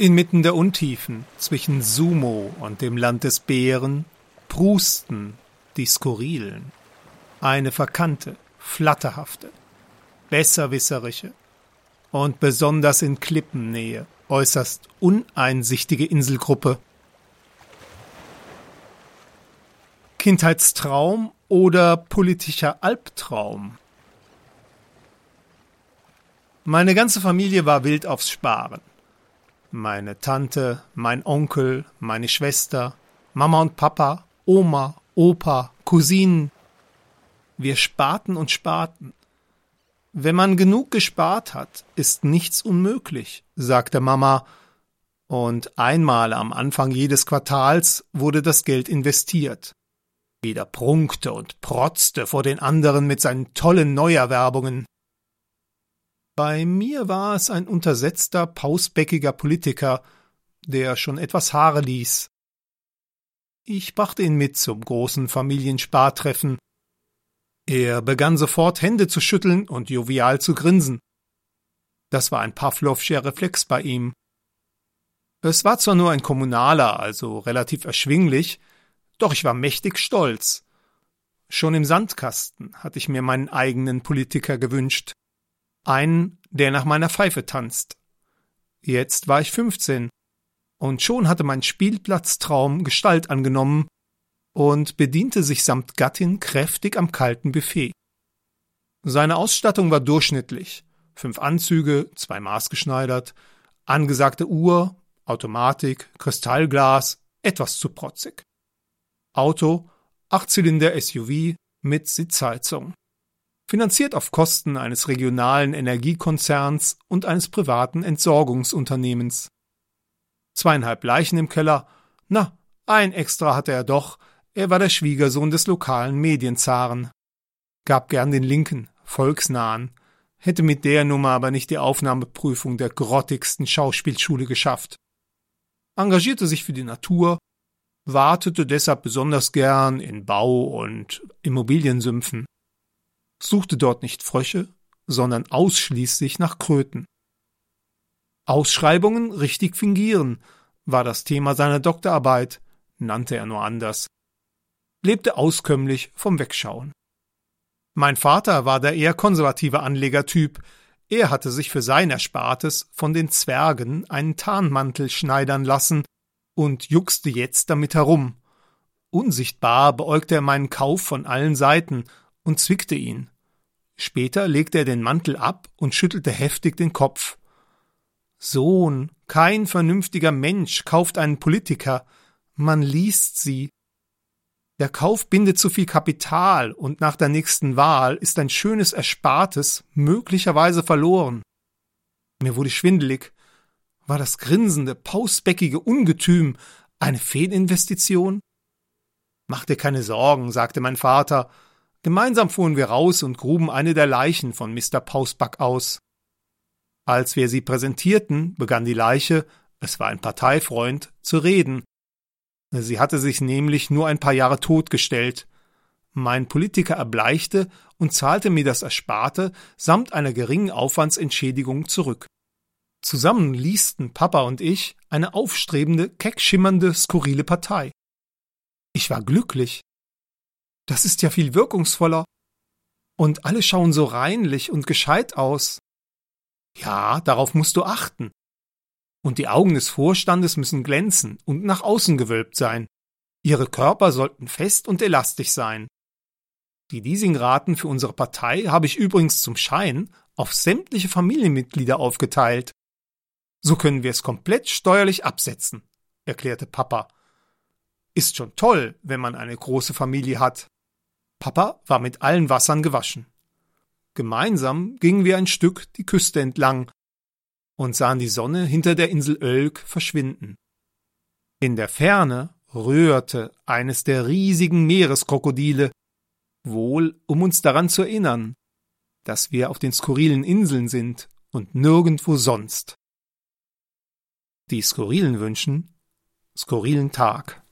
Inmitten der Untiefen zwischen Sumo und dem Land des Bären prusten die Skurrilen. Eine verkannte, flatterhafte, besserwisserische und besonders in Klippennähe äußerst uneinsichtige Inselgruppe. Kindheitstraum oder politischer Albtraum? Meine ganze Familie war wild aufs Sparen. Meine Tante, mein Onkel, meine Schwester, Mama und Papa, Oma, Opa, Cousinen. Wir sparten und sparten. Wenn man genug gespart hat, ist nichts unmöglich, sagte Mama, und einmal am Anfang jedes Quartals wurde das Geld investiert. Jeder prunkte und protzte vor den anderen mit seinen tollen Neuerwerbungen. Bei mir war es ein untersetzter, pausbäckiger Politiker, der schon etwas Haare ließ. Ich brachte ihn mit zum großen Familienspartreffen. Er begann sofort Hände zu schütteln und jovial zu grinsen. Das war ein Pavlovscher Reflex bei ihm. Es war zwar nur ein Kommunaler, also relativ erschwinglich, doch ich war mächtig stolz. Schon im Sandkasten hatte ich mir meinen eigenen Politiker gewünscht. Einen, der nach meiner Pfeife tanzt. Jetzt war ich 15 und schon hatte mein Spielplatztraum Gestalt angenommen und bediente sich samt Gattin kräftig am kalten Buffet. Seine Ausstattung war durchschnittlich. Fünf Anzüge, zwei maßgeschneidert, angesagte Uhr, Automatik, Kristallglas, etwas zu protzig. Auto, Achtzylinder SUV mit Sitzheizung finanziert auf Kosten eines regionalen Energiekonzerns und eines privaten Entsorgungsunternehmens. Zweieinhalb Leichen im Keller, na, ein Extra hatte er doch, er war der Schwiegersohn des lokalen Medienzaren. Gab gern den linken, volksnahen, hätte mit der Nummer aber nicht die Aufnahmeprüfung der grottigsten Schauspielschule geschafft. Engagierte sich für die Natur, wartete deshalb besonders gern in Bau- und Immobiliensümpfen suchte dort nicht Frösche, sondern ausschließlich nach Kröten. Ausschreibungen richtig fingieren war das Thema seiner Doktorarbeit, nannte er nur anders. Lebte auskömmlich vom Wegschauen. Mein Vater war der eher konservative Anlegertyp. Er hatte sich für sein Erspartes von den Zwergen einen Tarnmantel schneidern lassen und juckste jetzt damit herum. Unsichtbar beäugte er meinen Kauf von allen Seiten und zwickte ihn. Später legte er den Mantel ab und schüttelte heftig den Kopf. Sohn, kein vernünftiger Mensch kauft einen Politiker, man liest sie. Der Kauf bindet zu viel Kapital und nach der nächsten Wahl ist ein schönes Erspartes möglicherweise verloren. Mir wurde schwindelig. War das grinsende, pausbäckige Ungetüm eine Fehlinvestition? Mach dir keine Sorgen, sagte mein Vater Gemeinsam fuhren wir raus und gruben eine der Leichen von Mr. Pausback aus. Als wir sie präsentierten, begann die Leiche, es war ein Parteifreund, zu reden. Sie hatte sich nämlich nur ein paar Jahre totgestellt. Mein Politiker erbleichte und zahlte mir das Ersparte samt einer geringen Aufwandsentschädigung zurück. Zusammen liesten Papa und ich eine aufstrebende, keck schimmernde, skurrile Partei. Ich war glücklich. Das ist ja viel wirkungsvoller. Und alle schauen so reinlich und gescheit aus. Ja, darauf musst du achten. Und die Augen des Vorstandes müssen glänzen und nach außen gewölbt sein. Ihre Körper sollten fest und elastisch sein. Die Leasingraten für unsere Partei habe ich übrigens zum Schein auf sämtliche Familienmitglieder aufgeteilt. So können wir es komplett steuerlich absetzen, erklärte Papa. Ist schon toll, wenn man eine große Familie hat. Papa war mit allen Wassern gewaschen. Gemeinsam gingen wir ein Stück die Küste entlang und sahen die Sonne hinter der Insel Oelk verschwinden. In der Ferne rührte eines der riesigen Meereskrokodile, wohl um uns daran zu erinnern, dass wir auf den skurrilen Inseln sind und nirgendwo sonst. Die Skurrilen wünschen skurrilen Tag.